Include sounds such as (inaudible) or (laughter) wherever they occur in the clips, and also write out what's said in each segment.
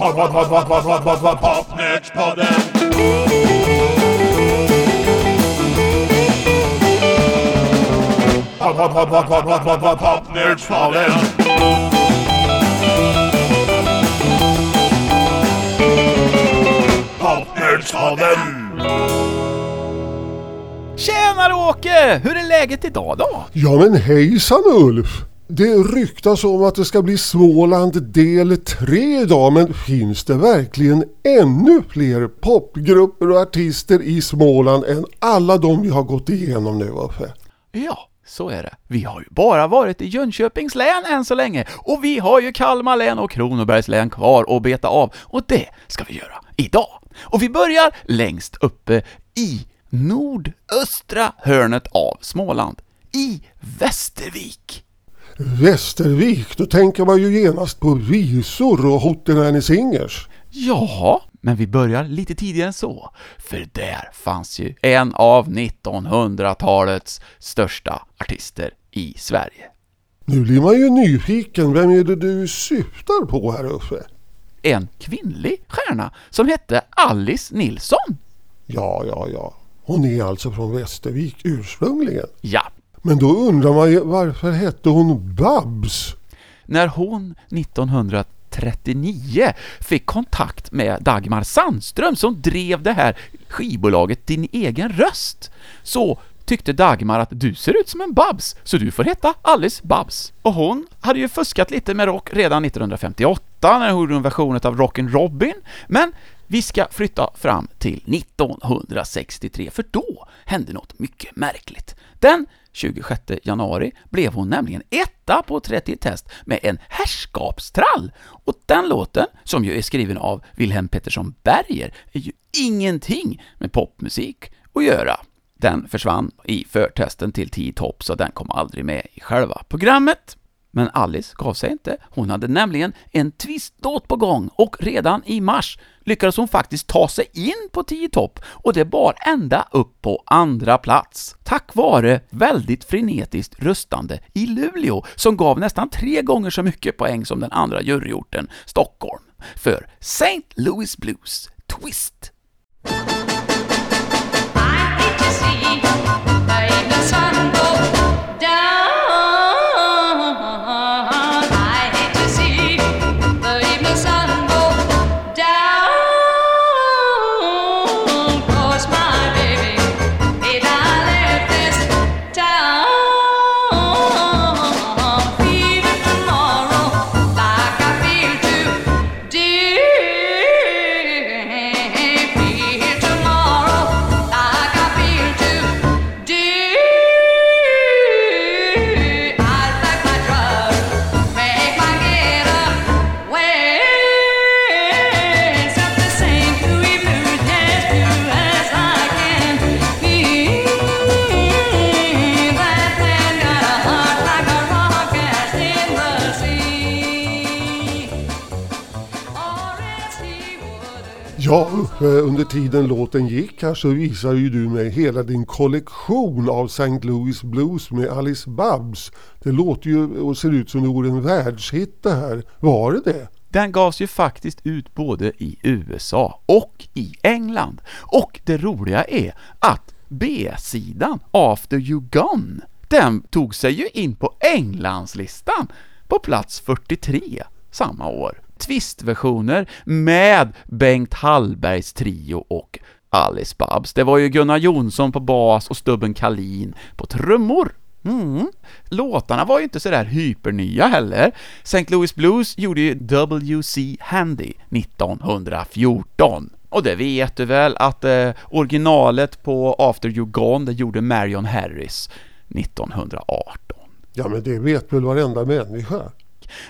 Pod, pod, pod, pod, pod, pod, pod, pod, Popnördspodden. Pod, pod, pod, pod, pod, pod, pod, pod, Popnördspodden. Popnördspodden. Tjenare Åke! Hur är läget idag då? Ja men hejsan Ulf! Det ryktas om att det ska bli Småland del 3 idag men finns det verkligen ännu fler popgrupper och artister i Småland än alla de vi har gått igenom nu Uffe? Ja, så är det. Vi har ju bara varit i Jönköpings län än så länge och vi har ju Kalmar län och Kronobergs län kvar att beta av och det ska vi göra idag. Och vi börjar längst uppe i nordöstra hörnet av Småland, i Västervik. Västervik, då tänker man ju genast på visor och Hottenärne Singers. Ja, men vi börjar lite tidigare än så, för där fanns ju en av 1900-talets största artister i Sverige. Nu blir man ju nyfiken, vem är det du syftar på här Uffe? En kvinnlig stjärna som hette Alice Nilsson. Ja, ja, ja. Hon är alltså från Västervik ursprungligen. Ja, men då undrar man ju varför hette hon Babs? när hon 1939 fick kontakt med Dagmar Sandström som drev det här skivbolaget Din egen röst, så tyckte Dagmar att du ser ut som en Babs, så du får heta Alice Babs. Och hon hade ju fuskat lite med rock redan 1958 när hon gjorde en version av Rockin' Robin, men vi ska flytta fram till 1963, för då hände något mycket märkligt. Den 26 januari blev hon nämligen etta på 30 test med en herrskapstrall. Och den låten, som ju är skriven av Wilhelm Pettersson Berger, är ju ingenting med popmusik att göra. Den försvann i förtesten till 10 topp, så den kom aldrig med i själva programmet. Men Alice gav sig inte. Hon hade nämligen en twistlåt på gång och redan i mars lyckades hon faktiskt ta sig in på 10 topp och det bar ända upp på andra plats. Tack vare väldigt frenetiskt röstande i Luleå som gav nästan tre gånger så mycket poäng som den andra juryorten, Stockholm, för St. Louis Blues Twist. Ja, eh, under tiden låten gick här så visar ju du mig hela din kollektion av St. Louis Blues med Alice Babs. Det låter ju och ser ut som det vore en världshit det här. Var det det? Den gavs ju faktiskt ut både i USA och i England. Och det roliga är att B-sidan, After You Gone, den tog sig ju in på Englandslistan på plats 43 samma år. Twistversioner med Bengt Hallbergs trio och Alice Babs. Det var ju Gunnar Jonsson på bas och Stubben Kalin på trummor. Mm. Låtarna var ju inte sådär hypernya heller. St. Louis Blues gjorde ju W.C. Handy 1914. Och det vet du väl att eh, originalet på After You Gone, det gjorde Marion Harris 1918. Ja, men det vet väl varenda människa.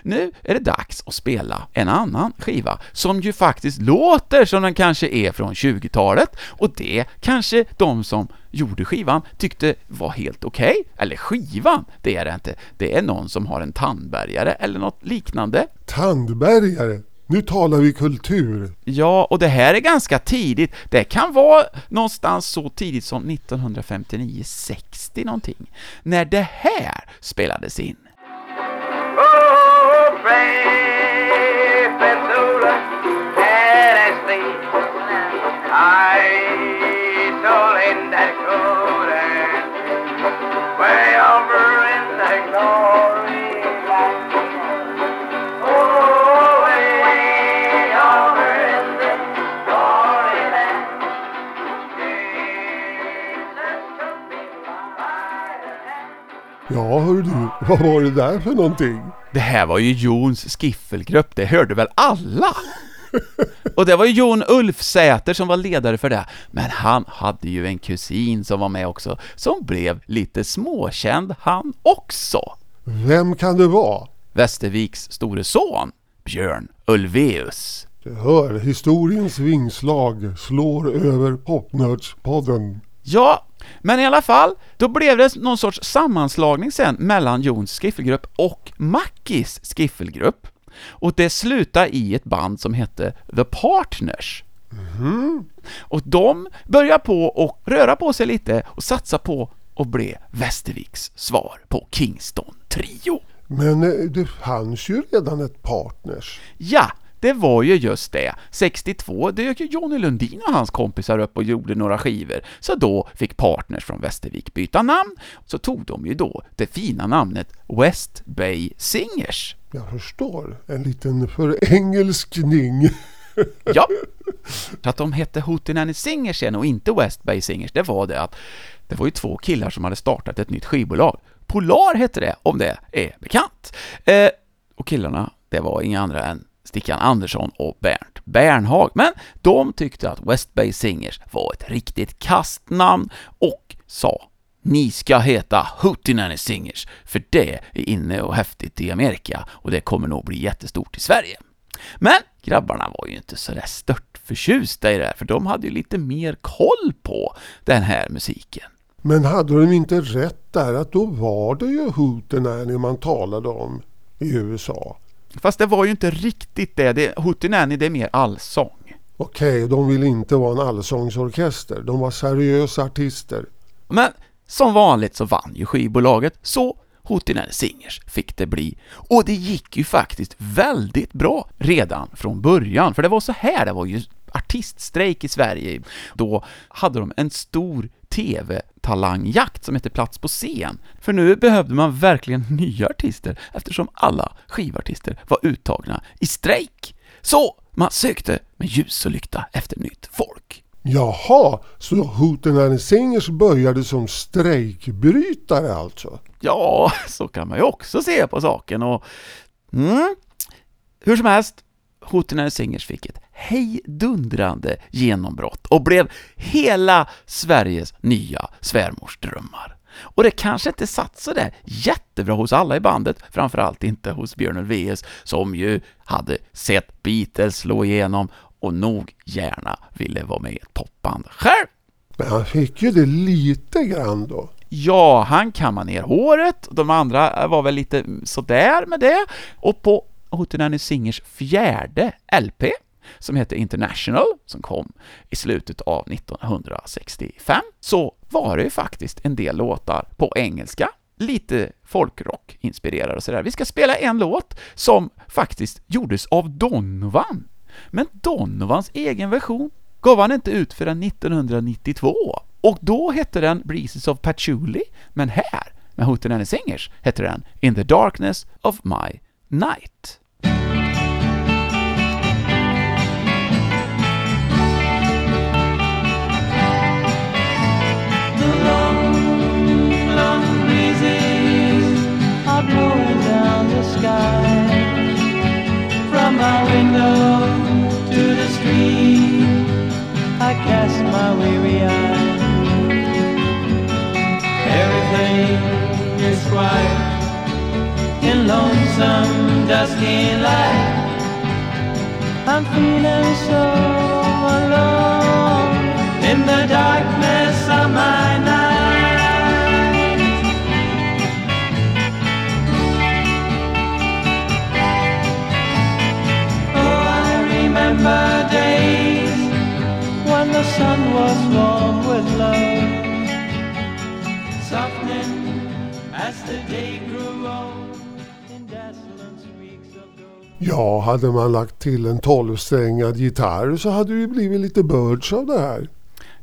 Nu är det dags att spela en annan skiva som ju faktiskt låter som den kanske är från 20-talet och det kanske de som gjorde skivan tyckte var helt okej. Eller skivan, det är det inte. Det är någon som har en tandbergare eller något liknande. Tandbergare. Nu talar vi kultur. Ja, och det här är ganska tidigt. Det kan vara någonstans så tidigt som 1959-60 någonting, när det här spelades in. Ja, hörru du, (laughs) vad var det där för någonting? Det här var ju Jons skiffelgrupp, det hörde väl alla? Och det var ju Jon Ulfsäter som var ledare för det, men han hade ju en kusin som var med också, som blev lite småkänd han också. Vem kan det vara? Västerviks store son, Björn Ulvaeus. Du hör, historiens vingslag slår över Popnördspodden. Ja, men i alla fall, då blev det någon sorts sammanslagning sen mellan Jons skiffelgrupp och Mackis skiffelgrupp. Och det slutade i ett band som hette The Partners. Och de började på och röra på sig lite och satsa på att bli Västerviks svar på Kingston Trio. Men eh, det fanns ju redan ett Partners. Ja, det var ju just det. 62 dök ju Johnny Lundin och hans kompisar upp och gjorde några skivor, så då fick Partners från Västervik byta namn. Så tog de ju då det fina namnet West Bay Singers. Jag förstår. En liten förengelskning. (laughs) Ja, att de hette Hootenanny Singers sen och inte West Bay Singers, det var det att det var ju två killar som hade startat ett nytt skivbolag. Polar hette det, om det är bekant. Eh, och killarna, det var inga andra än Stickan Andersson och Bernt Bernhag. Men de tyckte att West Bay Singers var ett riktigt kastnamn och sa ni ska heta Hootenanny Singers, för det är inne och häftigt i Amerika och det kommer nog bli jättestort i Sverige. Men grabbarna var ju inte sådär stört förtjusta i det här, för de hade ju lite mer koll på den här musiken. Men hade de inte rätt där att då var det ju Hootenanny man talade om i USA? Fast det var ju inte riktigt det. det Hootenanny, det är mer allsång. Okej, de ville inte vara en allsångsorkester. De var seriösa artister. Men som vanligt så vann ju skivbolaget, så Hootenanny Singers fick det bli. Och det gick ju faktiskt väldigt bra redan från början, för det var så här, det var ju artiststrejk i Sverige. Då hade de en stor TV-talangjakt som hette Plats på scen. För nu behövde man verkligen nya artister eftersom alla skivartister var uttagna i strejk. Så man sökte med ljus och lykta efter nytt folk. Jaha, så Hootenanny Singers började som strejkbrytare alltså? Ja, så kan man ju också se på saken och... Mm. Hur som helst, Hootenanny Singers fick ett hejdundrande genombrott och blev hela Sveriges nya svärmorsdrömmar. Och det kanske inte satt så där jättebra hos alla i bandet, framförallt inte hos Björn Ulvaeus som ju hade sett Beatles slå igenom och nog gärna ville vara med i ett popband själv. Men han fick ju det lite grann då. Ja, han kammade ner håret, de andra var väl lite sådär med det, och på Hootenanny Singers fjärde LP, som heter International, som kom i slutet av 1965, så var det ju faktiskt en del låtar på engelska, lite folkrock inspirerade och sådär. Vi ska spela en låt som faktiskt gjordes av Donovan, men Donovans egen version gav han inte ut förrän 1992. Och då hette den Breezes of Patchouli, men här, med Hootenanny Singers, hette den In the Darkness of My Night. Blowing down the sky. From my window to the street, I cast my weary eye. Everything is quiet in lonesome dusky light. I'm feeling so alone in the darkness of my night. Sun was warm with love, softening as the day grew gold. Ja, hade man lagt till en tolvsträngad gitarr så hade det ju blivit lite birds av det här.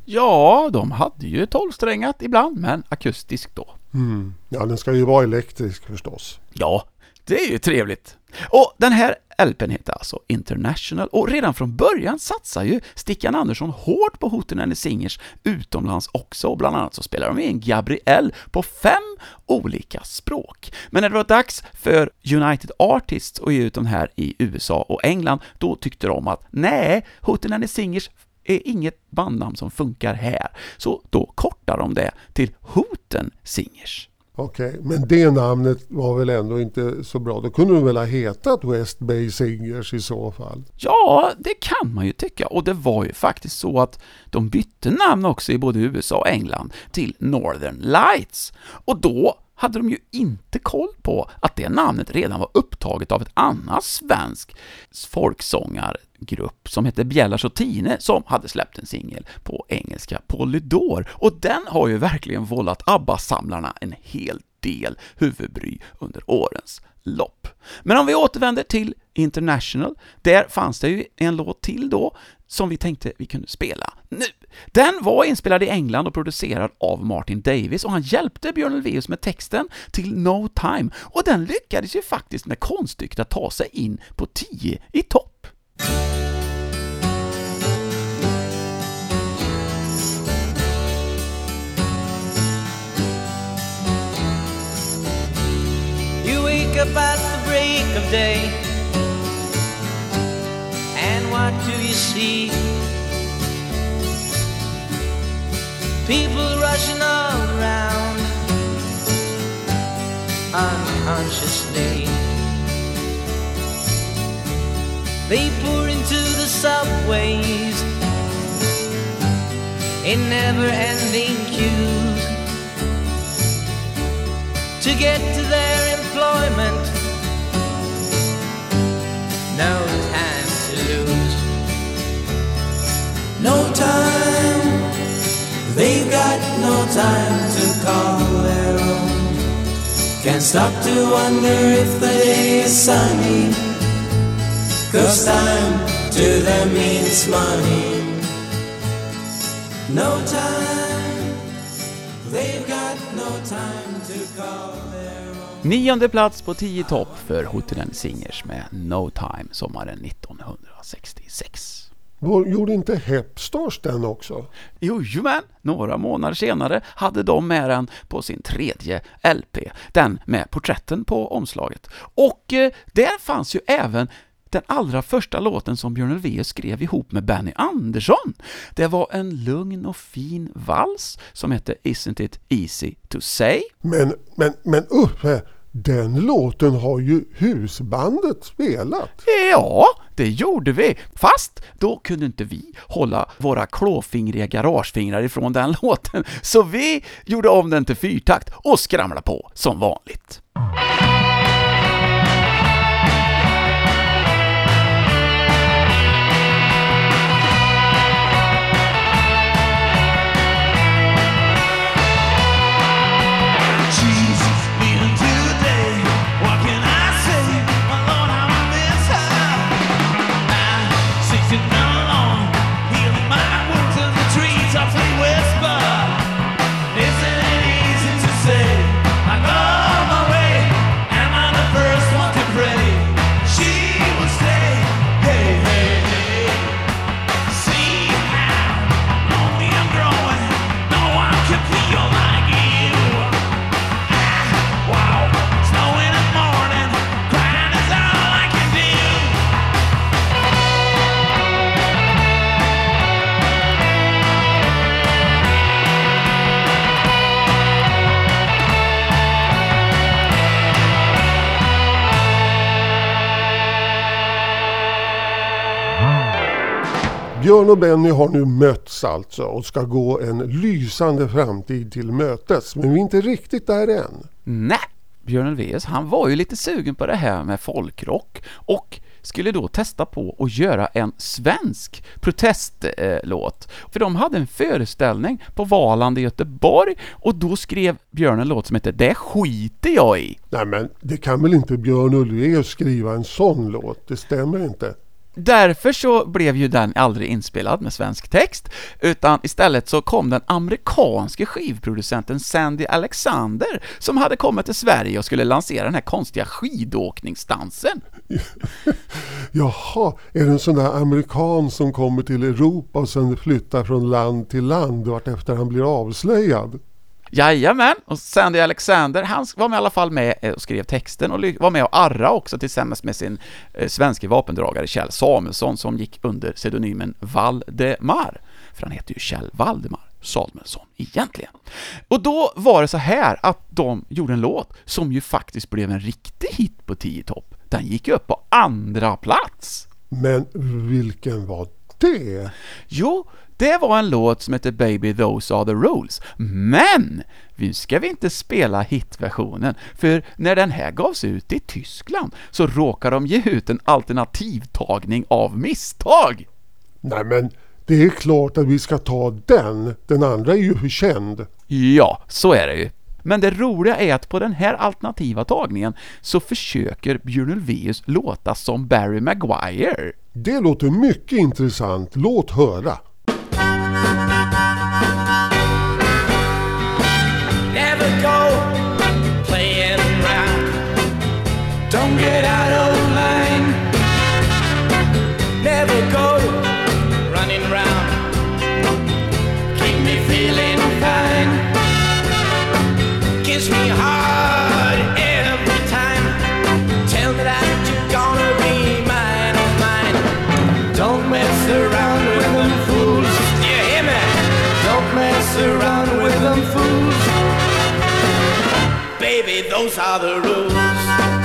Ja, de hade ju tolvsträngat ibland, men akustiskt då. Mm. Ja, den ska ju vara elektrisk förstås. Ja, det är ju trevligt. Och den här LPn heter alltså International och redan från början satsar ju Stickan Andersson hårt på Hooten and Singers utomlands också, och bland annat så spelar de in Gabrielle på fem olika språk. Men när det var dags för United Artists att ge ut de här i USA och England, då tyckte de att nej, Hooten and Singers är inget bandnamn som funkar här, så då kortar de det till Hooten Singers. Okej, men det namnet var väl ändå inte så bra. Då kunde de väl ha hetat West Bay Singers i så fall. Ja, det kan man ju tycka. Och det var ju faktiskt så att de bytte namn också i både USA och England till Northern Lights. Och då hade de ju inte koll på att det namnet redan var upptaget av ett annat svensk grupp som hette Bjellars och Tine som hade släppt en singel på engelska, Polydor. Och den har ju verkligen vållat ABBA-samlarna en hel del huvudbry under årens lopp. Men om vi återvänder till International, där fanns det ju en låt till då som vi tänkte vi kunde spela nu. Den var inspelad i England och producerad av Martin Davis och han hjälpte Björn Ulvaeus med texten till No Time och den lyckades ju faktiskt med konststycket att ta sig in på 10 i topp. Up at the break of day, and what do you see? People rushing all around unconsciously. They pour into the subways in never ending queues to get to their employment. No time to lose. No time. They've got no time to call their own. Can't stop to wonder if the day is sunny. Cause time to them means money. No time. They've got no time to call. Nionde plats på 10 topp för and Singers med No Time sommaren 1966. Var- Gjorde inte Hepstars den också? Jojomän, några månader senare hade de med den på sin tredje LP, den med porträtten på omslaget. Och eh, där fanns ju även den allra första låten som Björn Ulvaeus skrev ihop med Benny Andersson. Det var en lugn och fin vals som hette Isn't it easy to say? Men, men, men Uffe, den låten har ju husbandet spelat. Ja, det gjorde vi. Fast då kunde inte vi hålla våra klåfingriga garagefingrar ifrån den (laughs) låten, så vi gjorde om den till fyrtakt och skramlade på som vanligt. Björn och Benny har nu mötts alltså och ska gå en lysande framtid till mötes. Men vi är inte riktigt där än. Nej, Björn Ulvaeus, han var ju lite sugen på det här med folkrock och skulle då testa på att göra en svensk protestlåt. För de hade en föreställning på Valand i Göteborg och då skrev Björn en låt som heter Det skiter jag i. Nej men det kan väl inte Björn Ulvaeus skriva en sån låt? Det stämmer inte. Därför så blev ju den aldrig inspelad med svensk text, utan istället så kom den amerikanske skivproducenten Sandy Alexander som hade kommit till Sverige och skulle lansera den här konstiga skidåkningsdansen. (laughs) Jaha, är det en sån där amerikan som kommer till Europa och sen flyttar från land till land vartefter han blir avslöjad? Jajamän, och Sandy Alexander, han var med i alla fall med eh, och skrev texten och var med och arra också tillsammans med sin eh, svenske vapendragare Kjell Samuelsson som gick under pseudonymen Valdemar. För han heter ju Kjell Valdemar Samuelsson egentligen. Och då var det så här att de gjorde en låt som ju faktiskt blev en riktig hit på 10 topp. Den gick ju upp på andra plats. Men vilken var det? Jo, det var en låt som heter Baby Those Are The Rules, men nu ska vi inte spela hitversionen, för när den här gavs ut i Tyskland så råkade de ge ut en alternativtagning av misstag. Nej men det är klart att vi ska ta den. Den andra är ju för känd. Ja, så är det ju. Men det roliga är att på den här alternativa tagningen så försöker Björn Ulvaeus låta som Barry Maguire. Det låter mycket intressant. Låt höra. Get out of line. Never go running round. Keep me feeling fine. Kiss me hard every time. Tell me that you're gonna be mine, oh mine. Don't mess around with them fools. You hear me? Don't mess around with them fools. Baby, those are the rules.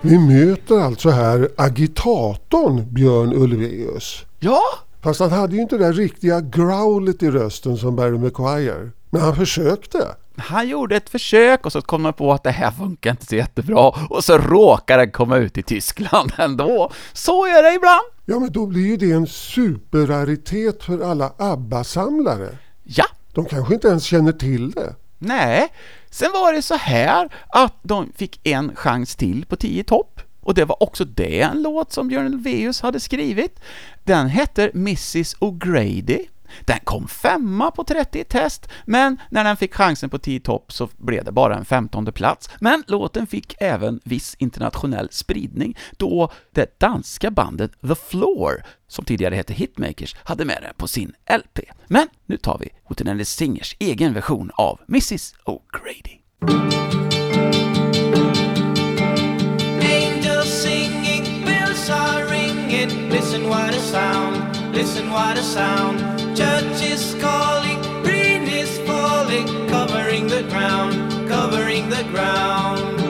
Vi möter alltså här agitatorn Björn Ulvaeus. Ja, Fast han hade ju inte det där riktiga growlet i rösten som Barry McGuire. Men han försökte. Han gjorde ett försök och så kom man på att det här funkar inte så jättebra och så råkade den komma ut i Tyskland (laughs) ändå. Så är det ibland. Ja men då blir ju det en superraritet för alla ABBA-samlare. Ja, De kanske inte ens känner till det. nej. Sen var det så här att de fick en chans till på 10 topp. Och det var också det en låt som Björn Ulvaeus hade skrivit. Den heter Mrs O'Grady. Den kom femma på 30 test, men när den fick chansen på 10 topp så blev det bara en femtonde plats. Men låten fick även viss internationell spridning då det danska bandet The Floor, som tidigare hette Hitmakers, hade med den på sin LP. Men nu tar vi Hootenanny Singers egen version av Mrs O'Grady. Angels singing, are ringing. Listen what a sound, listen what a sound. Church is calling, rain is falling, covering the ground, covering the ground.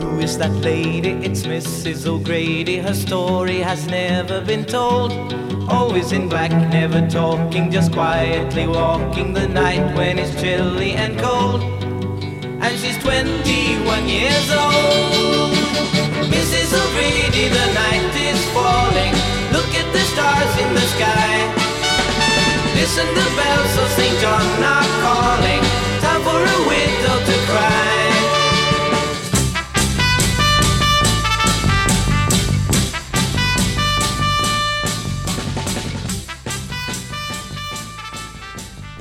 Who is that lady? It's Mrs. O'Grady. Her story has never been told. Always in black, never talking, just quietly walking the night when it's chilly and cold and she's 21 years old. Mrs. O'Grady, the night stars in the sky. Listen, the bells of St. John are calling. Time for a widow to cry.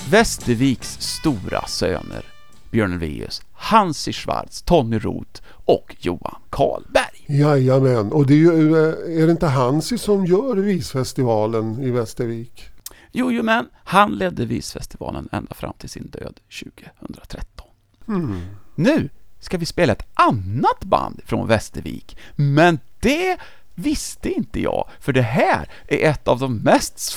Västerviks stora söner, Björn Ulvaeus, Hansi Schwarz, Tony Roth och Johan Karlberg. Jajamän, och det är, ju, eh, är det inte Hansi som gör visfestivalen i Västervik? Jo, jo, men han ledde Visfestivalen ända fram till sin död 2013. Nu ska vi spela ett annat band från Västervik, men det visste inte jag, för det här är ett av de mest (laughs)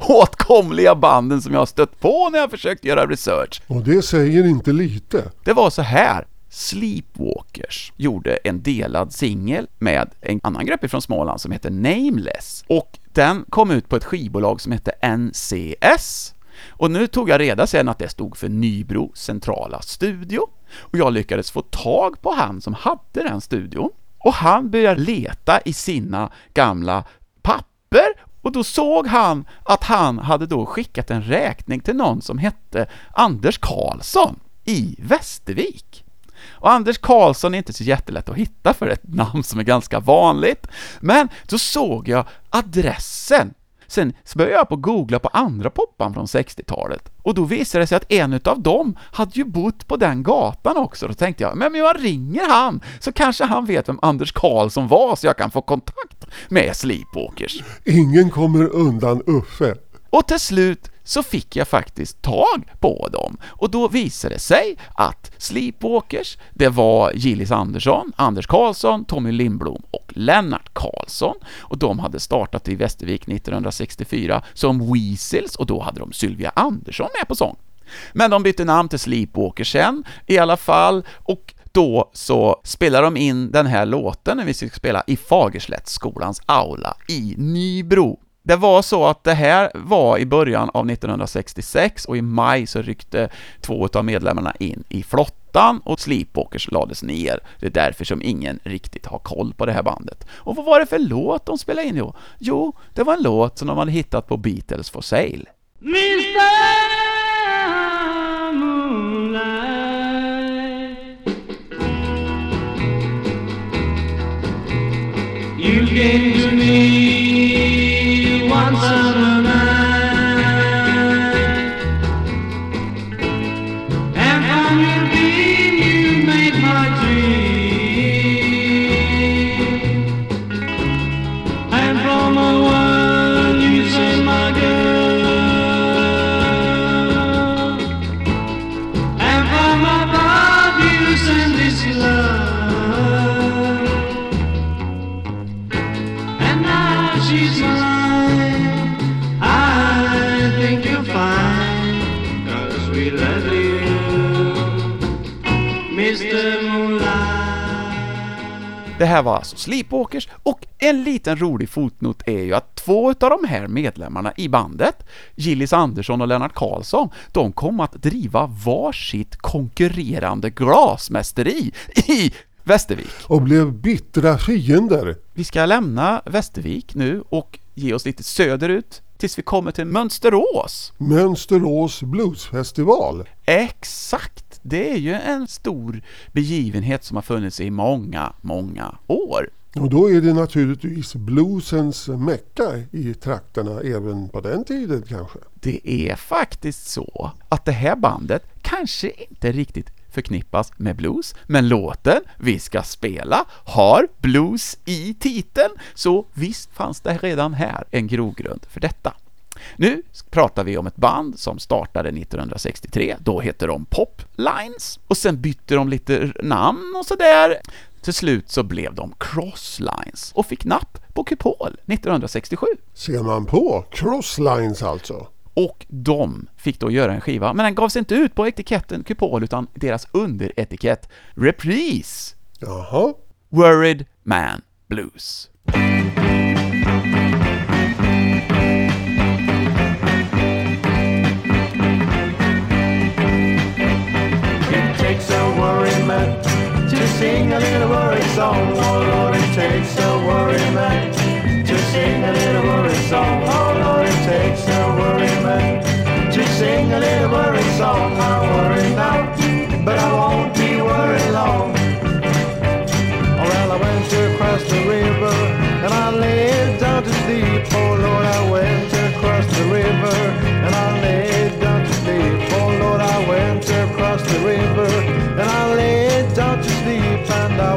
svåråtkomliga banden som jag har stött på när jag försökt göra research. Och det säger inte lite. Det var så här. Sleepwalkers gjorde en delad singel med en annan grupp från Småland som heter Nameless. Och den kom ut på ett skivbolag som hette NCS. Och nu tog jag reda sen att det stod för Nybro centrala studio. Och jag lyckades få tag på han som hade den studion. Och han började leta i sina gamla papper och då såg han att han hade då skickat en räkning till någon som hette Anders Karlsson i Västervik. Och Anders Karlsson är inte så jättelätt att hitta för ett namn som är ganska vanligt. Men då såg jag adressen. Sen så började jag på googla på andra popband från 60-talet. Och då visade det sig att en utav dem hade ju bott på den gatan också. Då tänkte jag, men jag ringer han, så kanske han vet vem Anders Karlsson var, så jag kan få kontakt med Sleepwalkers. Ingen kommer undan Uffe. Och till slut så fick jag faktiskt tag på dem. Och då visade det sig att Sleepwalkers, det var Gillis Andersson, Anders Karlsson, Tommy Lindblom och Lennart Karlsson. Och de hade startat i Västervik 1964 som Weasels och då hade de Sylvia Andersson med på sång. Men de bytte namn till Sleepwalkers sen i alla fall och då så spelar de in den här låten när vi ska spela i Fagerslättsskolans aula i Nybro. Det var så att det här var i början av 1966 och i maj så ryckte två av medlemmarna in i flottan och Sleepwalkers lades ner. Det är därför som ingen riktigt har koll på det här bandet. Och vad var det för låt de spelade in då? Jo, det var en låt som de hade hittat på Beatles for Sale. Mr. Moonlight. You Det här var alltså Sleepwalkers och en liten rolig fotnot är ju att två av de här medlemmarna i bandet, Gillis Andersson och Lennart Karlsson, de kom att driva varsitt konkurrerande glasmästeri i Västervik. Och blev bittra fiender. Vi ska lämna Västervik nu och ge oss lite söderut tills vi kommer till Mönsterås. Mönsterås bluesfestival. Exakt! Det är ju en stor begivenhet som har funnits i många, många år. Och då är det naturligtvis bluesens mecka i trakterna även på den tiden kanske. Det är faktiskt så att det här bandet kanske inte riktigt förknippas med blues, men låten vi ska spela har blues i titeln, så visst fanns det redan här en grogrund för detta. Nu pratar vi om ett band som startade 1963, då hette de Pop Lines, och sen bytte de lite namn och sådär. Till slut så blev de Crosslines och fick napp på Kupol 1967. Ser man på Crosslines alltså. Och de fick då göra en skiva, men den gavs inte ut på etiketten Kupol utan deras underetikett Reprise Jaha. Worried Man Blues. Song. Oh Lord, it takes a worry man to sing a little worry song. Oh Lord, it takes a worry man to sing a little worry song. I worry now, but I won't be worried long. Well, I went across the river and I laid down to sleep. Oh Lord, I went across the river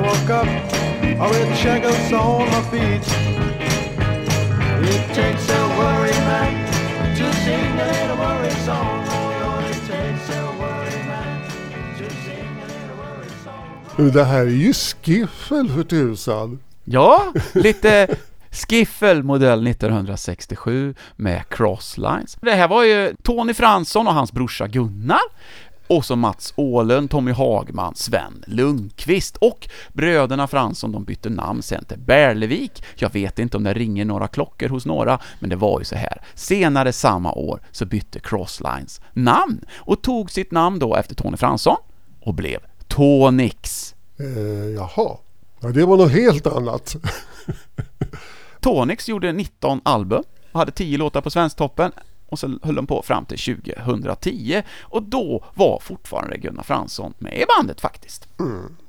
woke up with shackles on my feet. It takes a worry man to sing a little worry song. Oh. Det här är ju skiffel för tusan. Ja, lite skiffel modell 1967 med crosslines. Det här var ju Tony Fransson och hans brorsa Gunnar och så Mats Åhlund, Tommy Hagman, Sven Lundqvist och bröderna Fransson de bytte namn sen till Bärlevik. Jag vet inte om det ringer några klockor hos några, men det var ju så här. Senare samma år så bytte Crosslines namn och tog sitt namn då efter Tony Fransson och blev Tonix. Eh, jaha. Ja, det var något helt annat. (laughs) Tonix gjorde 19 album och hade 10 låtar på Svensktoppen. Och så höll de på fram till 2010 och då var fortfarande Gunnar Fransson med i bandet faktiskt.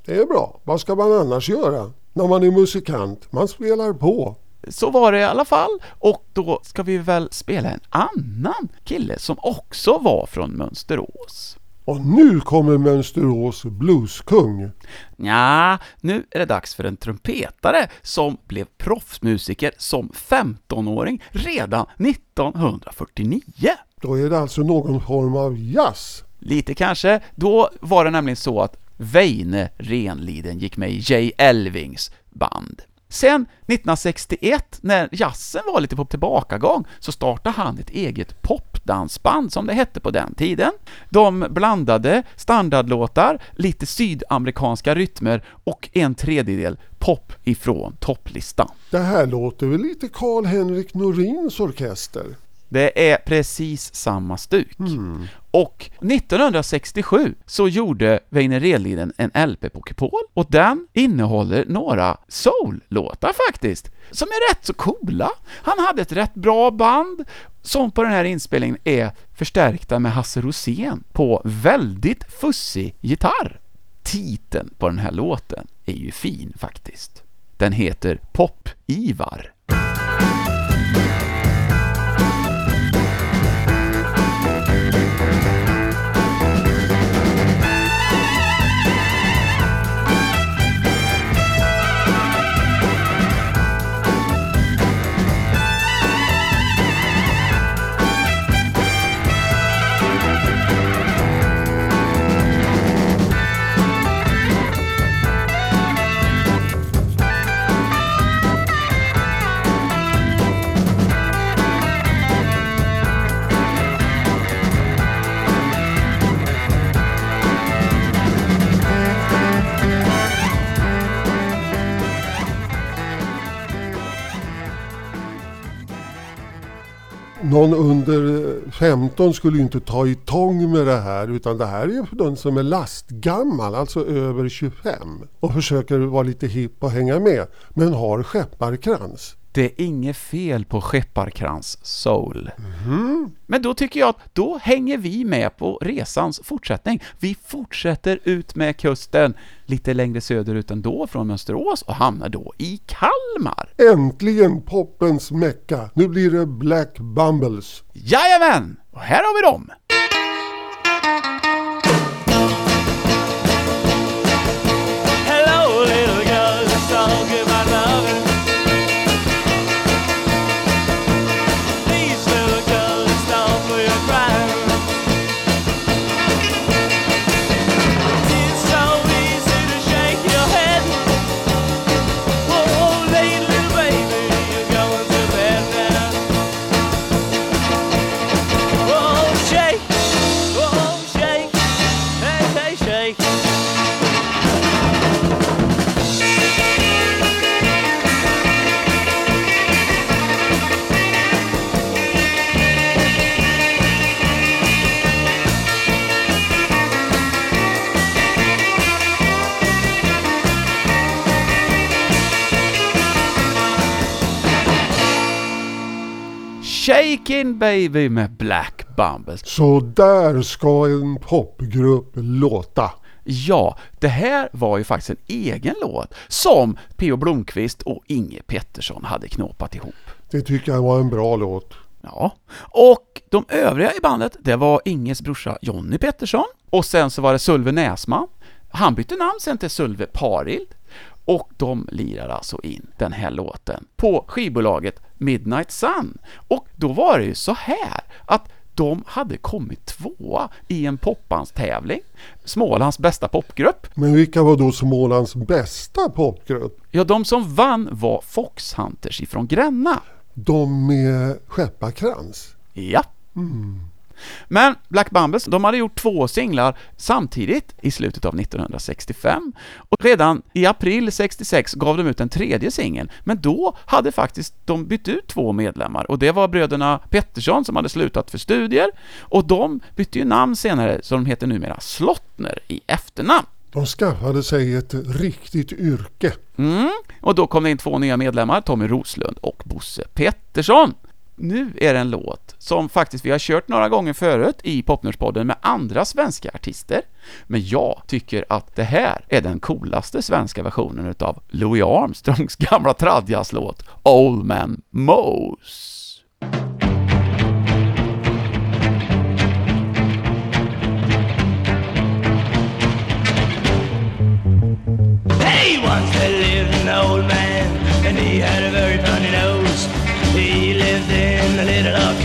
Det är bra. Vad ska man annars göra? När man är musikant. Man spelar på. Så var det i alla fall och då ska vi väl spela en annan kille som också var från Mönsterås. Och nu kommer Mönsterås blueskung. Ja, nu är det dags för en trumpetare som blev proffsmusiker som 15-åring redan 1949. Då är det alltså någon form av jazz. Lite kanske. Då var det nämligen så att Veine Renliden gick med i J. Elvings band. Sen 1961, när jazzen var lite på tillbakagång, så startade han ett eget popdansband som det hette på den tiden. De blandade standardlåtar, lite sydamerikanska rytmer och en tredjedel pop ifrån topplistan. Det här låter väl lite Karl-Henrik Norins orkester? Det är precis samma stuk. Och 1967 så gjorde Weine Redliden en LP på Kupol och den innehåller några soul-låtar faktiskt, som är rätt så coola. Han hade ett rätt bra band som på den här inspelningen är förstärkta med Hasse Rosén på väldigt fussig gitarr. Titeln på den här låten är ju fin faktiskt. Den heter Pop-Ivar. Någon under 15 skulle ju inte ta i tång med det här utan det här är för den som är lastgammal, alltså över 25 och försöker vara lite hipp och hänga med men har skepparkrans. Det är inget fel på Skepparkrans Soul. Men då tycker jag att då hänger vi med på resans fortsättning. Vi fortsätter ut med kusten lite längre söderut ändå från Mönsterås och hamnar då i Kalmar. Äntligen poppens mecka! Nu blir det Black Bumbles. Jajamän! Och här har vi dem! Shakin' Baby med Black Bumbles. Så där ska en popgrupp låta. Ja, det här var ju faktiskt en egen låt som P.O. Blomqvist och Inge Pettersson hade knåpat ihop. Det tycker jag var en bra låt. Ja, och de övriga i bandet, det var Inges brorsa Jonny Pettersson och sen så var det Sölve Näsman. Han bytte namn sen till Sölve Parild och de lirar alltså in den här låten på skivbolaget Midnight Sun. Och då var det ju så här att de hade kommit tvåa i en popbandstävling, Smålands bästa popgrupp. Men vilka var då Smålands bästa popgrupp? Ja, de som vann var Fox Hunters ifrån Gränna. De med skepparkrans. Ja. Men Black Bumbles, de hade gjort två singlar samtidigt i slutet av 1965 och redan i april 66 gav de ut en tredje singel, men då hade faktiskt de bytt ut två medlemmar och det var bröderna Pettersson som hade slutat för studier och de bytte ju namn senare så de heter numera Slottner i efternamn. De skaffade sig ett riktigt yrke. Mm. Och då kom det in två nya medlemmar, Tommy Roslund och Bosse Pettersson. Nu är det en låt som faktiskt vi har kört några gånger förut i Popnörspodden med andra svenska artister. Men jag tycker att det här är den coolaste svenska versionen utav Louis Armstrongs (laughs) gamla tradjazzlåt Old Man Mose. He wants to live an old man, lived in a little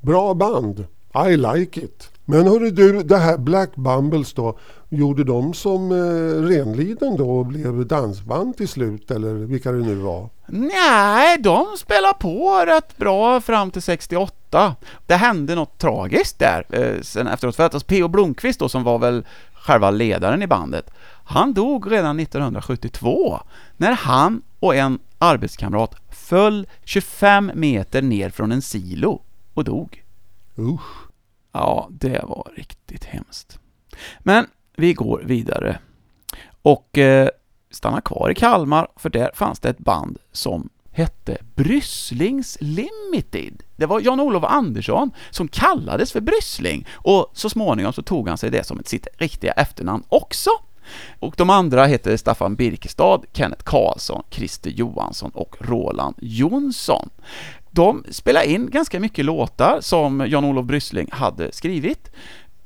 Bra! Band. I like it. Men hörru du, det här Black Bumbles då, gjorde de som eh, renliden då och blev dansband till slut eller vilka det nu var? Nej, de spelar på rätt bra fram till 68. Det hände något tragiskt där eh, sen efteråt, för att alltså, P.O. Blomqvist då, som var väl själva ledaren i bandet, han dog redan 1972 när han och en arbetskamrat föll 25 meter ner från en silo och dog. Usch. Ja, det var riktigt hemskt. Men vi går vidare och eh, stannar kvar i Kalmar, för där fanns det ett band som hette Brysslings Limited. Det var Jan-Olof Andersson som kallades för Bryssling och så småningom så tog han sig det som ett sitt riktiga efternamn också. Och de andra heter Staffan Birkestad, Kenneth Karlsson, Christer Johansson och Roland Jonsson. De spelade in ganska mycket låtar som Jan-Olof Bryssling hade skrivit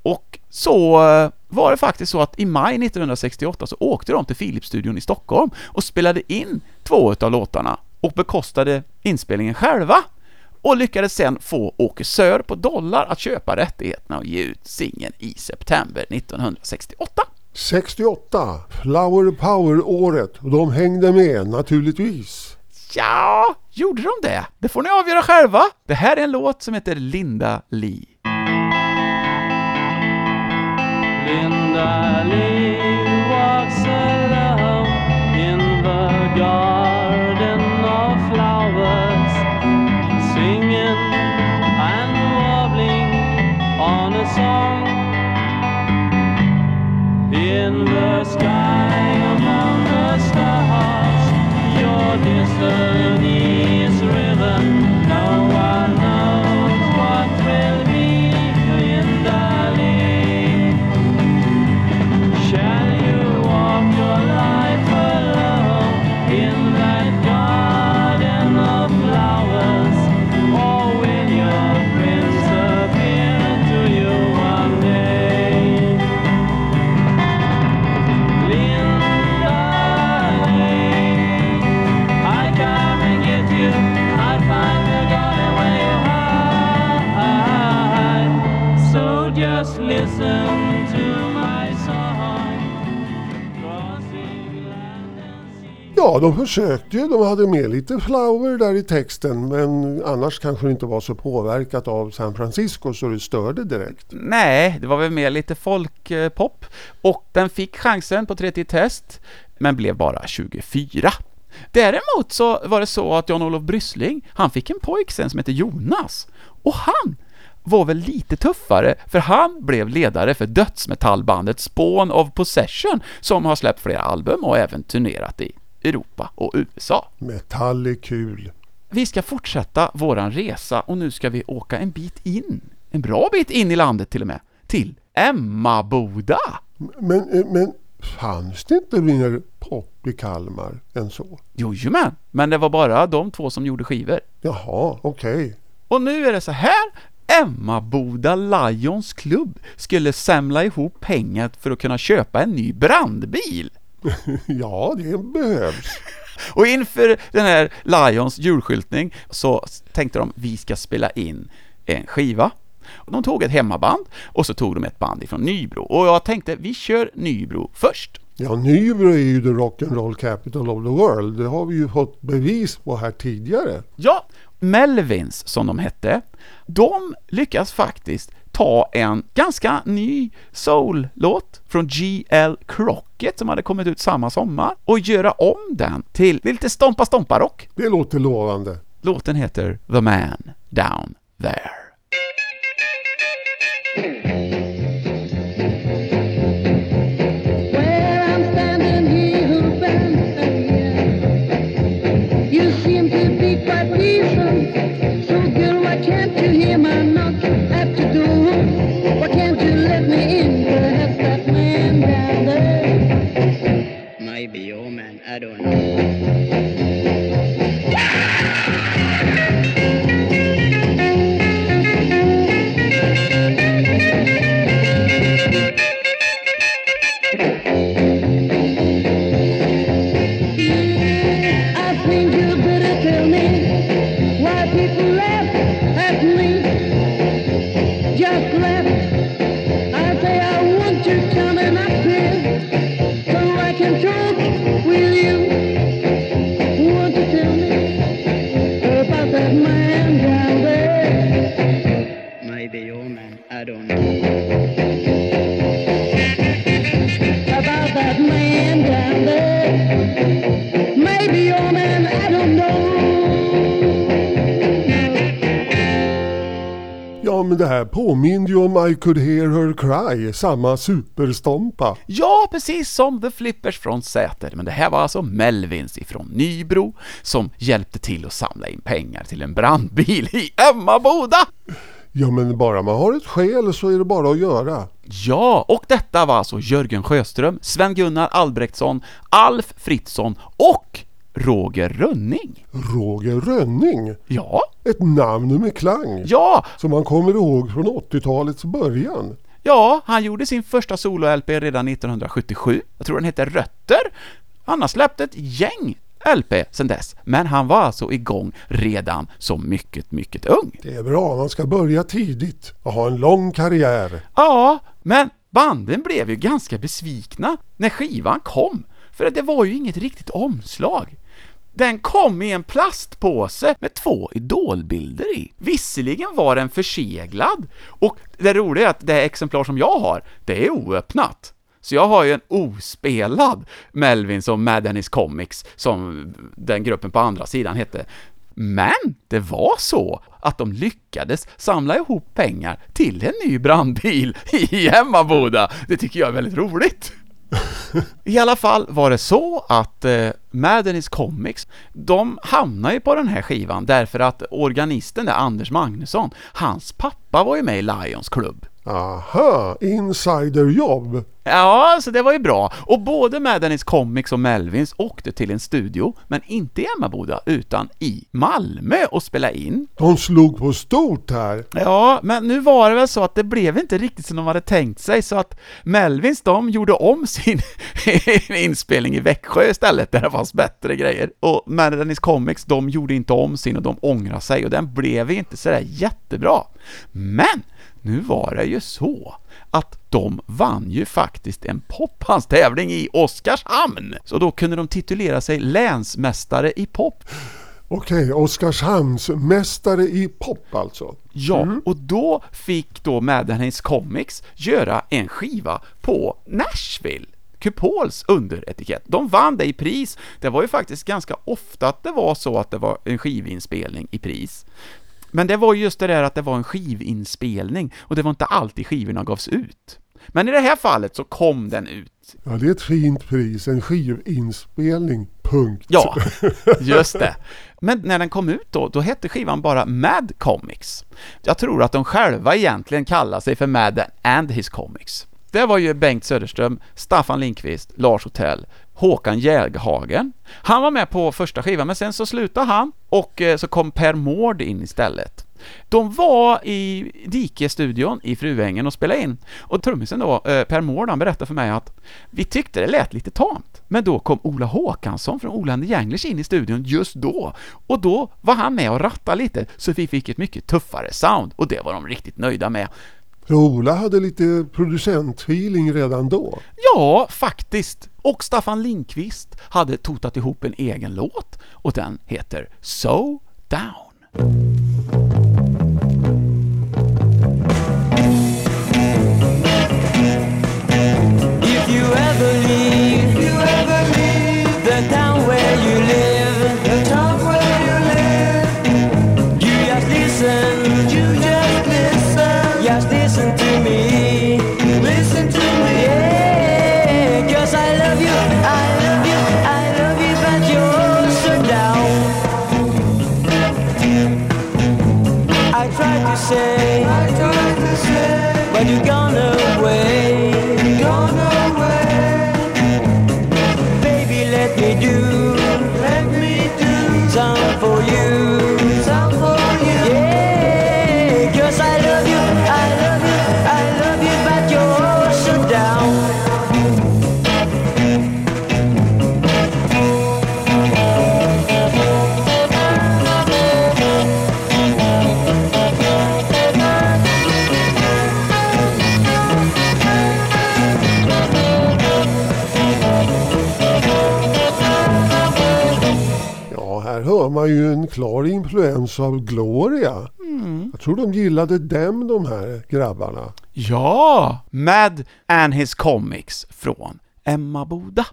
och så eh, var det faktiskt så att i maj 1968 så åkte de till Philips-studion i Stockholm och spelade in två av låtarna och bekostade inspelningen själva och lyckades sen få Åke Sör på Dollar att köpa rättigheterna och ge ut singeln i september 1968. 68, Flower Power-året och de hängde med naturligtvis. Ja, gjorde de det? Det får ni avgöra själva. Det här är en låt som heter Linda Lee. Linda Lee walks alone in the garden of flowers, singing and warbling on a song. In the sky your Ja, de försökte ju. De hade med lite Flower där i texten men annars kanske det inte var så påverkat av San Francisco så det störde direkt. Nej, det var väl mer lite folkpop eh, och den fick chansen på 30 test men blev bara 24. Däremot så var det så att Jan-Olof Bryssling, han fick en pojk sen som heter Jonas och han var väl lite tuffare, för han blev ledare för dödsmetallbandet Spawn of Possession som har släppt flera album och även turnerat i Europa och USA. Metall är kul. Vi ska fortsätta våran resa och nu ska vi åka en bit in, en bra bit in i landet till och med, till Emmaboda. Men, eh, men fanns det inte mer pop i Kalmar än så? Jojomän, men det var bara de två som gjorde skivor. Jaha, okej. Och nu är det så här, Emmaboda Lions Club skulle samla ihop pengar för att kunna köpa en ny brandbil. (laughs) Ja, det behövs. (laughs) Och inför den här Lions julskyltning så tänkte de, vi ska spela in en skiva. Och De tog ett hemmaband och så tog de ett band ifrån Nybro. Och jag tänkte, vi kör Nybro först. Ja, Nybro är ju the rock'n'roll capital of the world. Det har vi ju fått bevis på här tidigare. Ja, Melvins som de hette, de lyckas faktiskt ta en ganska ny soul-låt från G.L. Crockett som hade kommit ut samma sommar och göra om den till lite stompa-stompa-rock. Det låter lovande. Låten heter The Man Down There. Could hear her cry, samma superstompa. Ja, precis som The Flippers från Säter, men det här var alltså Melvins ifrån Nybro som hjälpte till att samla in pengar till en brandbil i Emmaboda! Ja, men bara man har ett skäl så är det bara att göra. Ja, och detta var alltså Jörgen Sjöström, Sven-Gunnar Albrektsson, Alf Fritzson och Roger Rönning. Roger Rönning, Ja, ett namn med klang. ja, Som man kommer ihåg från 80-talets början. ja, han gjorde sin första solo-LP redan 1977. Jag tror den heter Rötter. Han har släppt ett gäng LP sedan dess, men han var alltså igång redan som mycket, mycket ung. Det är bra, man ska börja tidigt och ha en lång karriär. Ja, men banden blev ju ganska besvikna när skivan kom, för det var ju inget riktigt omslag. Den kom i en plastpåse med två idolbilder i. Visserligen var den förseglad, och det roliga är att det exemplar som jag har, det är oöppnat. Så jag har ju en ospelad Melvin som Mad Dennis Comics, som den gruppen på andra sidan hette. Men det var så att de lyckades samla ihop pengar till en ny brandbil (laughs) i Emmaboda. Det tycker jag är väldigt roligt. (laughs) I alla fall var det så att eh, Madden's Comics, de hamnade ju på den här skivan därför att organisten där, Anders Magnusson, hans pappa var ju med i Lions klubb. Aha, insiderjobb. Ja, så det var ju bra. Och både Madden's Comics och Melvins åkte till en studio, men inte i Emmaboda, utan i Malmö och spelade in. De slog på stort här. Ja, men nu var det väl så att det blev inte riktigt som de hade tänkt sig, så att Melvins de gjorde om sin (laughs) inspelning i Växjö istället, där det fanns bättre grejer. Och Madden's Comics, de gjorde inte om sin och de ångrade sig, och den blev inte sådär jättebra. Men nu var det ju så att de vann ju faktiskt en pophandstävling i Oskarshamn. Så då kunde de titulera sig länsmästare i pop. Okej, Oskarshamns mästare i pop alltså. Ja, och då fick då Maddenheads Comics göra en skiva på Nashville. Kupols underetikett. De vann det i pris. Det var ju faktiskt ganska ofta att det var så att det var en skivinspelning i pris. Men det var just det där att det var en skivinspelning och det var inte alltid skivorna gavs ut. Men i det här fallet så kom den ut. Ja, det är ett fint pris. En skivinspelning. Punkt. Ja, just det. Men när den kom ut då, då hette skivan bara Mad Comics. Jag tror att de själva egentligen kallar sig för Mad and His Comics. Det var ju Bengt Söderström, Staffan Lindqvist, Lars Hotell, Håkan Jäghagen. Han var med på första skivan, men sen så slutade han och eh, så kom Per Mård in istället. De var i Dike-studion i Fruängen och spelade in. Och trummisen då, eh, Per Mård, han berättade för mig att vi tyckte det lät lite tamt. Men då kom Ola Håkansson från Ola and Janglers in i studion just då. Och då var han med och rattade lite, så vi fick ett mycket tuffare sound. Och det var de riktigt nöjda med. Så Ola hade lite producentfeeling redan då. Ja, faktiskt. Och Staffan Linkvist hade totat ihop en egen låt och den heter So Down. If you ever leave, klar influens av Gloria. Jag tror de gillade dem de här grabbarna. Ja, med and his comics från Emmaboda.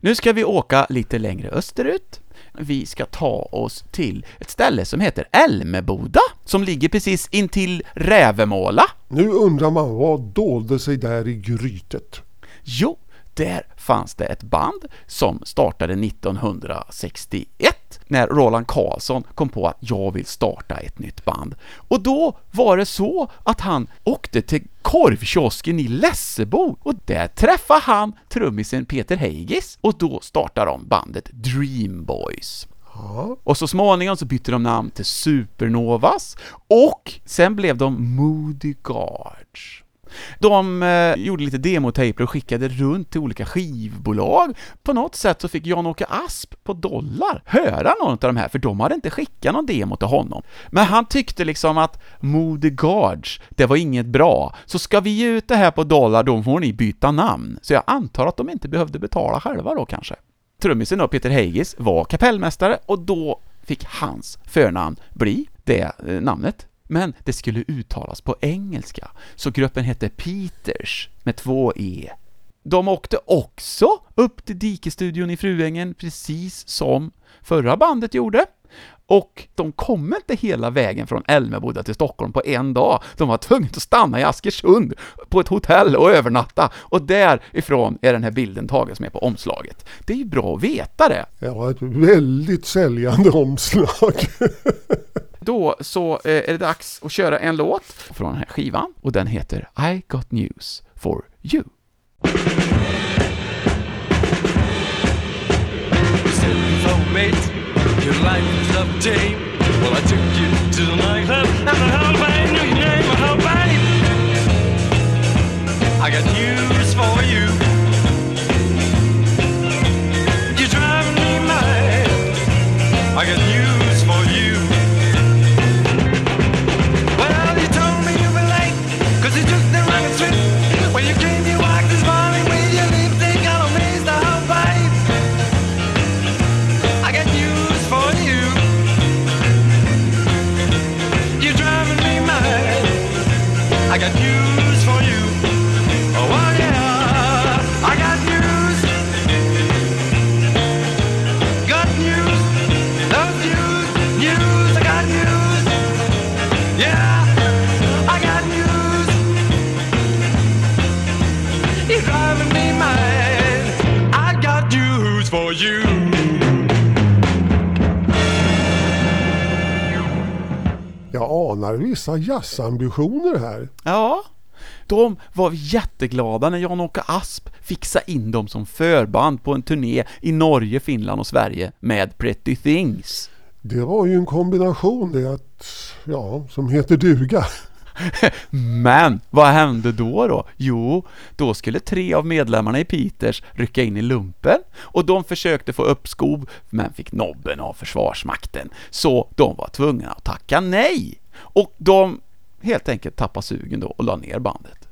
Nu ska vi åka lite längre österut. Vi ska ta oss till ett ställe som heter Älmeboda, som ligger precis intill Rävemåla. Nu undrar man vad dolde sig där i grytet. Jo, där fanns det ett band som startade 1961 när Roland Karlsson kom på att jag vill starta ett nytt band. Och då var det så att han åkte till korvkiosken i Lessebo och där träffade han trummisen Peter Heigis och då startade de bandet Dream Boys. Och så småningom så bytte de namn till Supernovas och sen blev de Moody Guards. De eh, gjorde lite demotejper och skickade runt till olika skivbolag. På något sätt så fick Jan-Åke Asp på Dollar höra någon av de här, för de hade inte skickat någon demo till honom. Men han tyckte liksom att Moody Guards, det var inget bra, så ska vi ge ut det här på Dollar, då får ni byta namn. Så jag antar att de inte behövde betala själva då kanske. Trummisen då, Peter Heigis, var kapellmästare och då fick hans förnamn bli det eh, namnet. Men det skulle uttalas på engelska, så gruppen hette Peters med två E. De åkte också upp till Dikestudion i Fruängen, precis som förra bandet gjorde. Och de kom inte hela vägen från Älmeboda till Stockholm på en dag. De var tvungna att stanna i Askersund på ett hotell och övernatta. Och därifrån är den här bilden tagen som är på omslaget. Det är ju bra att veta det. Ja, ett väldigt säljande omslag. (laughs) Då så eh, är det dags att köra en låt från den här skivan och den heter I got news for you. I got news for you. Jag anar vissa jazzambitioner här. Ja, de var jätteglada när Jan-Åke Asp fixade in dem som förband på en turné i Norge, Finland och Sverige med Pretty Things. Det var ju en kombination det att, ja, som heter duga. (laughs) Men vad hände då då? Jo, då skulle tre av medlemmarna i Peters rycka in i lumpen och de försökte få uppskov men fick nobben av Försvarsmakten. Så de var tvungna att tacka nej. Och de helt enkelt tappade sugen då och la ner bandet.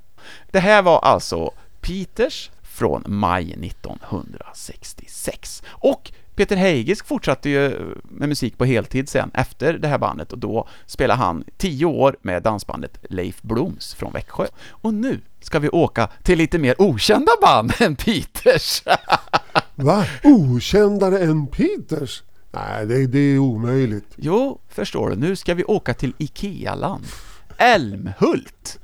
Det här var alltså Peters från maj 1966. Och Peter Heigisk fortsatte ju med musik på heltid sen efter det här bandet och då spelade han tio år med dansbandet Leif Bloms från Växjö. Och nu ska vi åka till lite mer okända band än Peters. (laughs) Va? Okändare än Peters? Nej, det, det är omöjligt. jo, förstår du, nu ska vi åka till Ikea-land. Älmhult.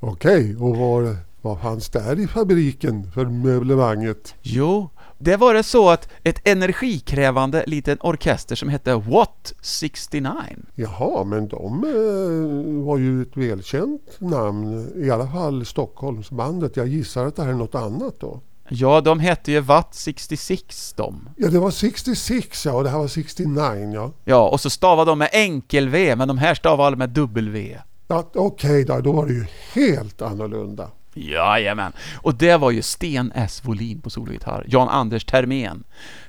Okej, och vad, vad fanns där i fabriken för möblemanget? Jo, det var det så att ett energikrävande liten orkester som hette What 69 Jaha, men de eh, var ju ett välkänt namn. I alla fall Stockholmsbandet. Jag gissar att det här är något annat då. Ja, de hette ju Watt 66 de. Ja, det var 66 ja, och det här var 69 ja. Ja, och så stavade de med enkel-V, men de här stavade med dubbel-V. ja Okej då, då var det ju helt annorlunda. Jajamän. Och det var ju Sten S. Volin på sologitarr, Jan-Anders Termén,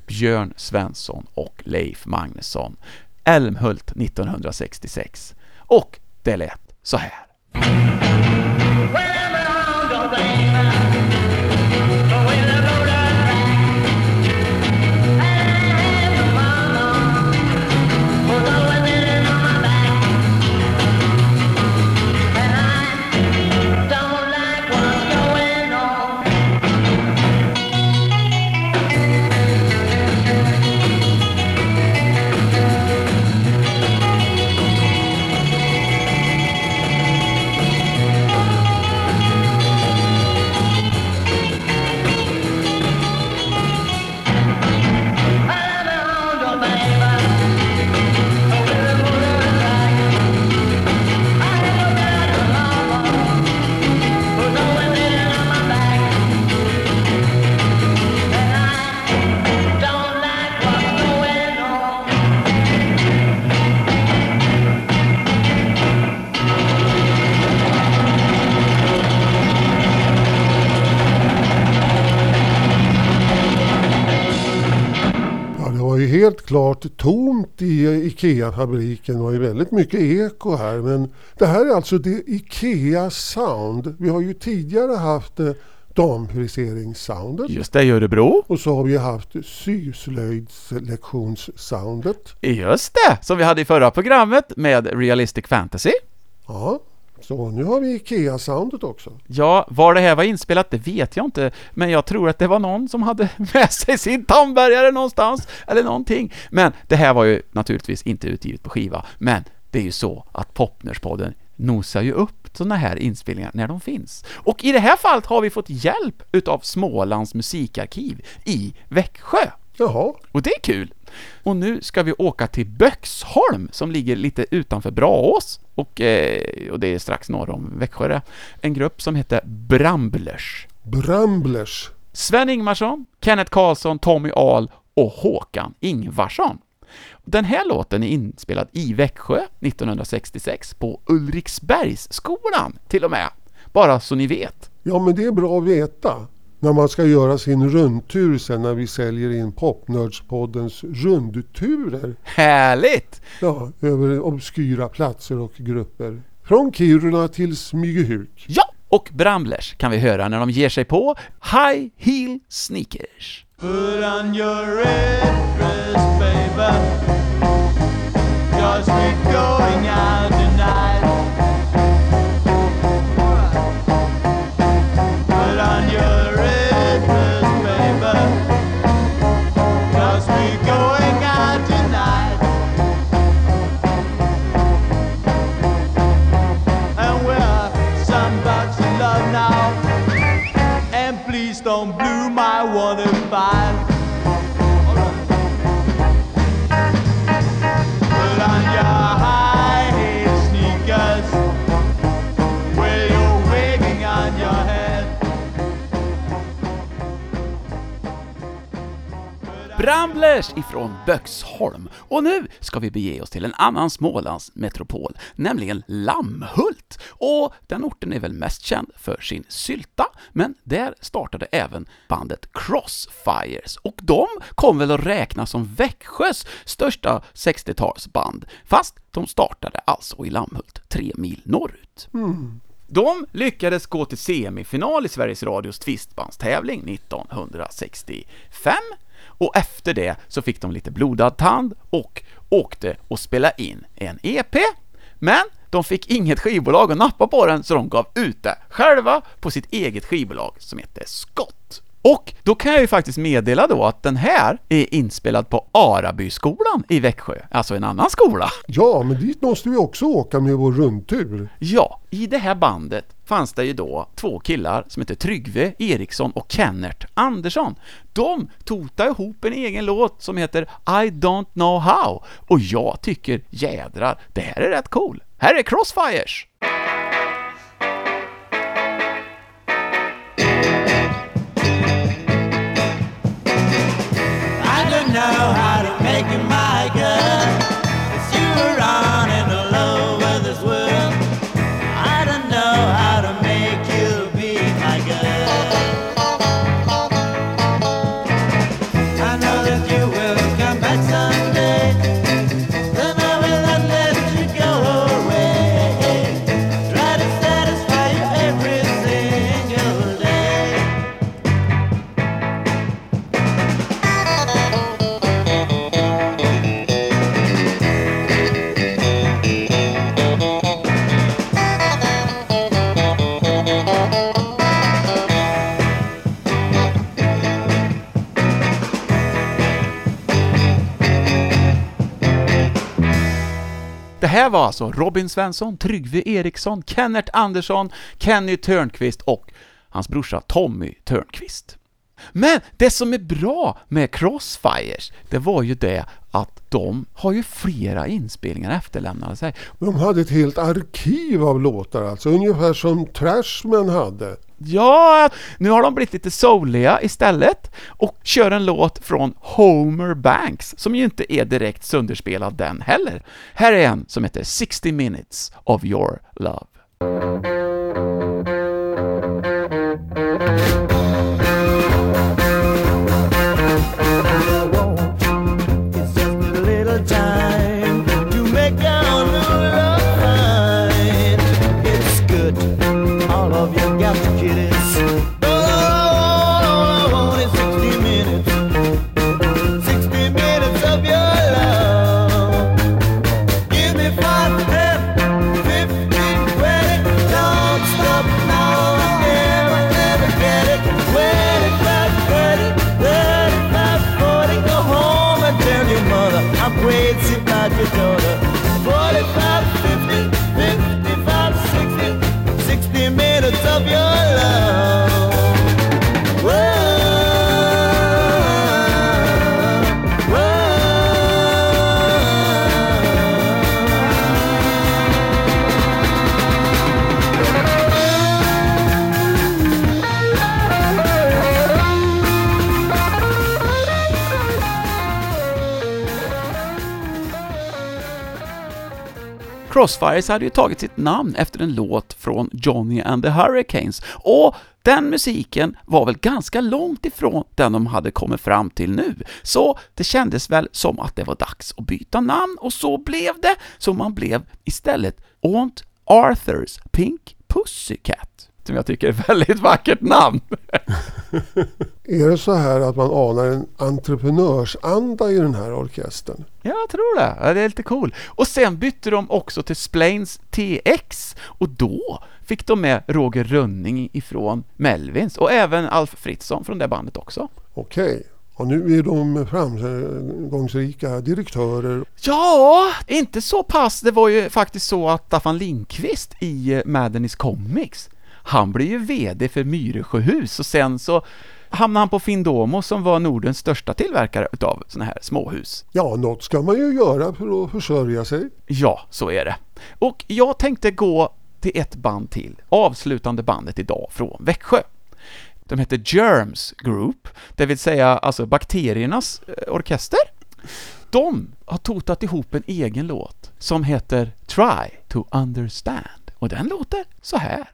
Björn Svensson och Leif Magnusson. Älmhult 1966. Och det lät så här. Klart tomt i IKEA-fabriken. Det var ju väldigt mycket eko här. Men det här är alltså det IKEA Sound. Vi har ju tidigare haft eh, damfriseringssoundet. Just det, i Örebro. Och så har vi haft syslöjdslektionssoundet. Just det, som vi hade i förra programmet med Realistic Fantasy. Ja, så nu har vi IKEA-soundet också. Ja, var det här var inspelat, det vet jag inte, men jag tror att det var någon som hade (laughs) med sig sin tandbärgare någonstans, eller någonting. Men det här var ju naturligtvis inte utgivet på skiva, men det är ju så att Popnerspodden nosar ju upp sådana här inspelningar när de finns. Och i det här fallet har vi fått hjälp utav Smålands musikarkiv i Växjö. Jaha, Och det är kul! Och nu ska vi åka till Böxholm som ligger lite utanför Braås och, eh, och det är strax norr om Växjö det. En grupp som heter Bramblers. Bramblers. Sven Ingmarsson, Kenneth Karlsson, Tommy Ahl och Håkan Ingvarsson. Den här låten är inspelad i Växjö 1966 på Ulriksbergsskolan till och med. Bara så ni vet. Ja, men det är bra att veta. När man ska göra sin rundtur sen när vi säljer in Popnördspoddens rundturer. Härligt! Ja, över obskyra platser och grupper. Från Kiruna till Smygehuk. Ja! Och Bramblers kan vi höra när de ger sig på High Heel Sneakers. Put on your red dress, baby. Cause we're going out Ramblers ifrån Böxholm. Och nu ska vi bege oss till en annan Smålands metropol, nämligen Lammhult. Och den orten är väl mest känd för sin sylta, men där startade även bandet Crossfires. Och de kom väl att räknas som Växjös största 60-talsband, fast de startade alltså i Lammhult, tre mil norrut. De lyckades gå till semifinal i Sveriges Radios tvistbandstävling 1965 och efter det så fick de lite blodad tand och åkte och spelade in en EP. Men de fick inget skivbolag att nappa på den så de gav ut det själva på sitt eget skivbolag som heter Scott. Och då kan jag ju faktiskt meddela då att den här är inspelad på Arabyskolan i Växjö, alltså en annan skola. Ja, men dit måste vi också åka med vår rundtur. Ja, i det här bandet fanns det ju då två killar som heter Tryggve Eriksson och Kennert Andersson. De totade ihop en egen låt som heter I don't know how och jag tycker jädrar, det här är rätt cool. Här är Crossfires! Här var alltså Robin Svensson, Tryggve Eriksson, Kennet Andersson, Kenny Törnqvist och hans brorsa Tommy Törnqvist. Men det som är bra med Crossfires, det var ju det att de har ju flera inspelningar efterlämnade sig. De hade ett helt arkiv av låtar alltså, ungefär som Trashman hade. Ja, nu har de blivit lite souliga istället och kör en låt från Homer Banks, som ju inte är direkt sönderspelad den heller. Här är en som heter 60 minutes of your love. Crossfires hade ju tagit sitt namn efter en låt från Johnny and the Hurricanes, och den musiken var väl ganska långt ifrån den de hade kommit fram till nu, så det kändes väl som att det var dags att byta namn, och så blev det, så man blev istället. Aunt Arthurs Pink Pussycat, som jag tycker är ett väldigt vackert namn. Är det så här att man anar en entreprenörsanda i den här orkestern? Jag tror det. Ja, Det är lite cool. Och sen bytte de också till Splains TX och då fick de med Roger Rönning ifrån Melvins och även Alf Fritzson från det bandet också. Okej, och nu är de framgångsrika direktörer. Ja, inte så pass. Det var ju faktiskt så att Staffan Lindqvist i Madden's Comics, han blev ju VD för Myresjöhus och sen så hamnade han på Findomo som var Nordens största tillverkare utav såna här småhus. Ja, något ska man ju göra för att försörja sig. Ja, så är det. Och jag tänkte gå till ett band till, avslutande bandet idag från Växjö. De hette Germs Group, det vill säga alltså bakteriernas eh, orkester. De har totat ihop en egen låt som heter Try to understand. Och den låter så här.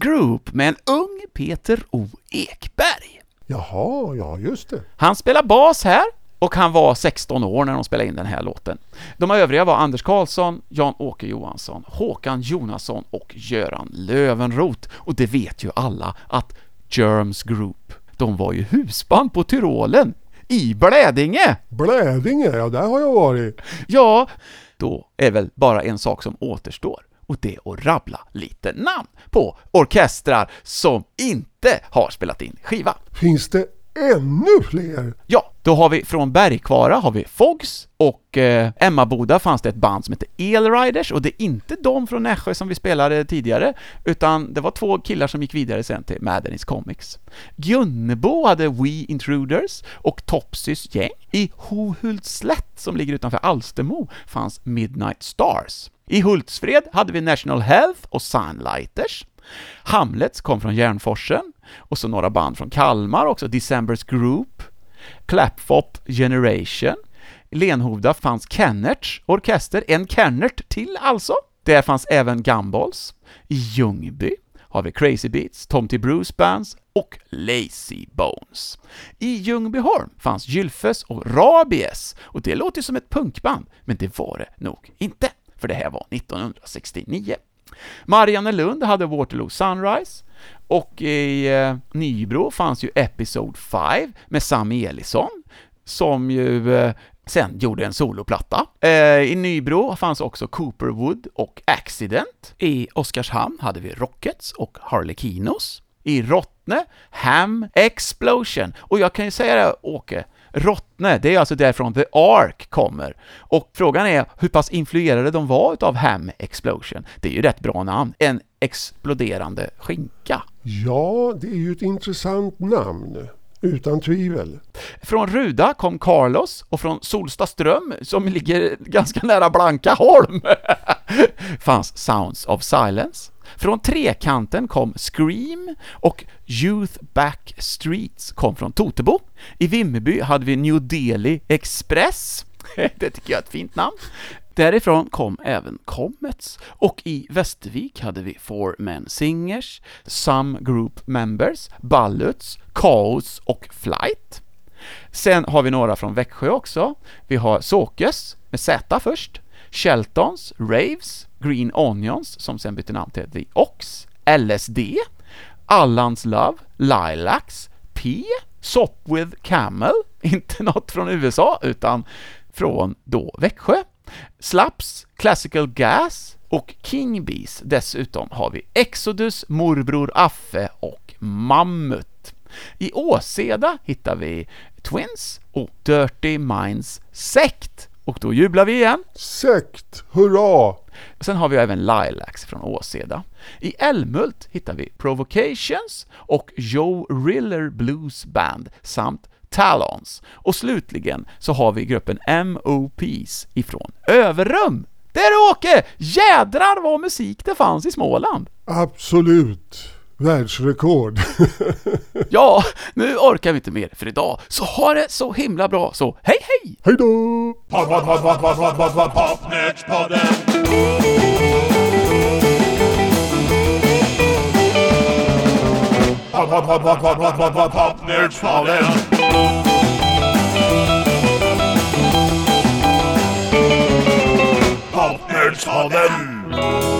Group med en ung Peter O. Ekberg. Jaha, ja just det. Han spelar bas här och han var 16 år när de spelade in den här låten. De övriga var Anders Karlsson, Jan-Åke Johansson, Håkan Jonasson och Göran Lövenroth. Och det vet ju alla att Germs Group, de var ju husband på Tyrolen i Blädinge! Blädinge, ja där har jag varit. Ja, då är väl bara en sak som återstår och det är att rabbla lite namn på orkestrar som inte har spelat in skiva. Finns det ännu fler? Ja, då har vi från Bergkvara har vi Fogs och eh, Emmaboda fanns det ett band som heter Elriders och det är inte de från Nässjö som vi spelade tidigare utan det var två killar som gick vidare sen till Madden's Comics. Gunnebo hade We Intruders och Topsys gäng. I Hohultslätt som ligger utanför Alstermo fanns Midnight Stars. I Hultsfred hade vi National Health och Sunlighters. Hamlets kom från Järnforsen och så några band från Kalmar också, Decembers Group, Clapfop Generation. I Lenhovda fanns Kennerts orkester, en Kennert till alltså. Där fanns även Gumballs. I Ljungby har vi Crazy Beats, Tomty Bruce Bands och Lazy Bones. I Ljungbyholm fanns Gylfes och Rabies, och det låter ju som ett punkband, men det var det nog inte, för det här var 1969. Mariannelund hade Waterloo Sunrise, och i eh, Nybro fanns ju Episode 5 med Sam Elisson, som ju eh, sen gjorde en soloplatta. Eh, I Nybro fanns också Cooperwood och Accident. I Oskarshamn hade vi Rockets och Harlequinos. I Rottne, Ham Explosion. Och jag kan ju säga det, Åke, Rottne, det är alltså därifrån The Ark kommer. Och frågan är hur pass influerade de var utav Ham Explosion. Det är ju rätt bra namn. En exploderande skinka. Ja, det är ju ett intressant namn. Utan tvivel. Från Ruda kom Carlos och från Solstaström, som ligger ganska nära Blankaholm, (laughs) fanns Sounds of Silence. Från Trekanten kom Scream och Youth Back Streets kom från Totebo. I Vimmerby hade vi New Delhi Express. (laughs) Det tycker jag är ett fint namn. Därifrån kom även Comets, och i Västervik hade vi Four Men Singers, Some Group Members, Balluts, Kaos och Flight. Sen har vi några från Växjö också. Vi har Såkes, med Z först, Sheltons, Raves, Green Onions, som sen bytte namn till The Ox, LSD, Allans Love, Lilacs, P, Sop with Camel, (laughs) inte något från USA, utan från då Växjö, Slaps, Classical Gas och King Bees. Dessutom har vi Exodus, Morbror Affe och Mammut. I Åseda hittar vi Twins och Dirty Minds Sekt. Och då jublar vi igen. Sekt, hurra! Sen har vi även Lilacs från Åseda. I Älmhult hittar vi Provocations och Joe Riller Blues Band samt Talons. Och slutligen så har vi gruppen MOPs ifrån Överrum. Där Åke! Jädrar vad musik det fanns i Småland! Absolut. Världsrekord! (laughs) ja, nu orkar vi inte mer för idag. Så ha det så himla bra så hej hej! Hej då! Popnerdspodden! Popnerdspodden!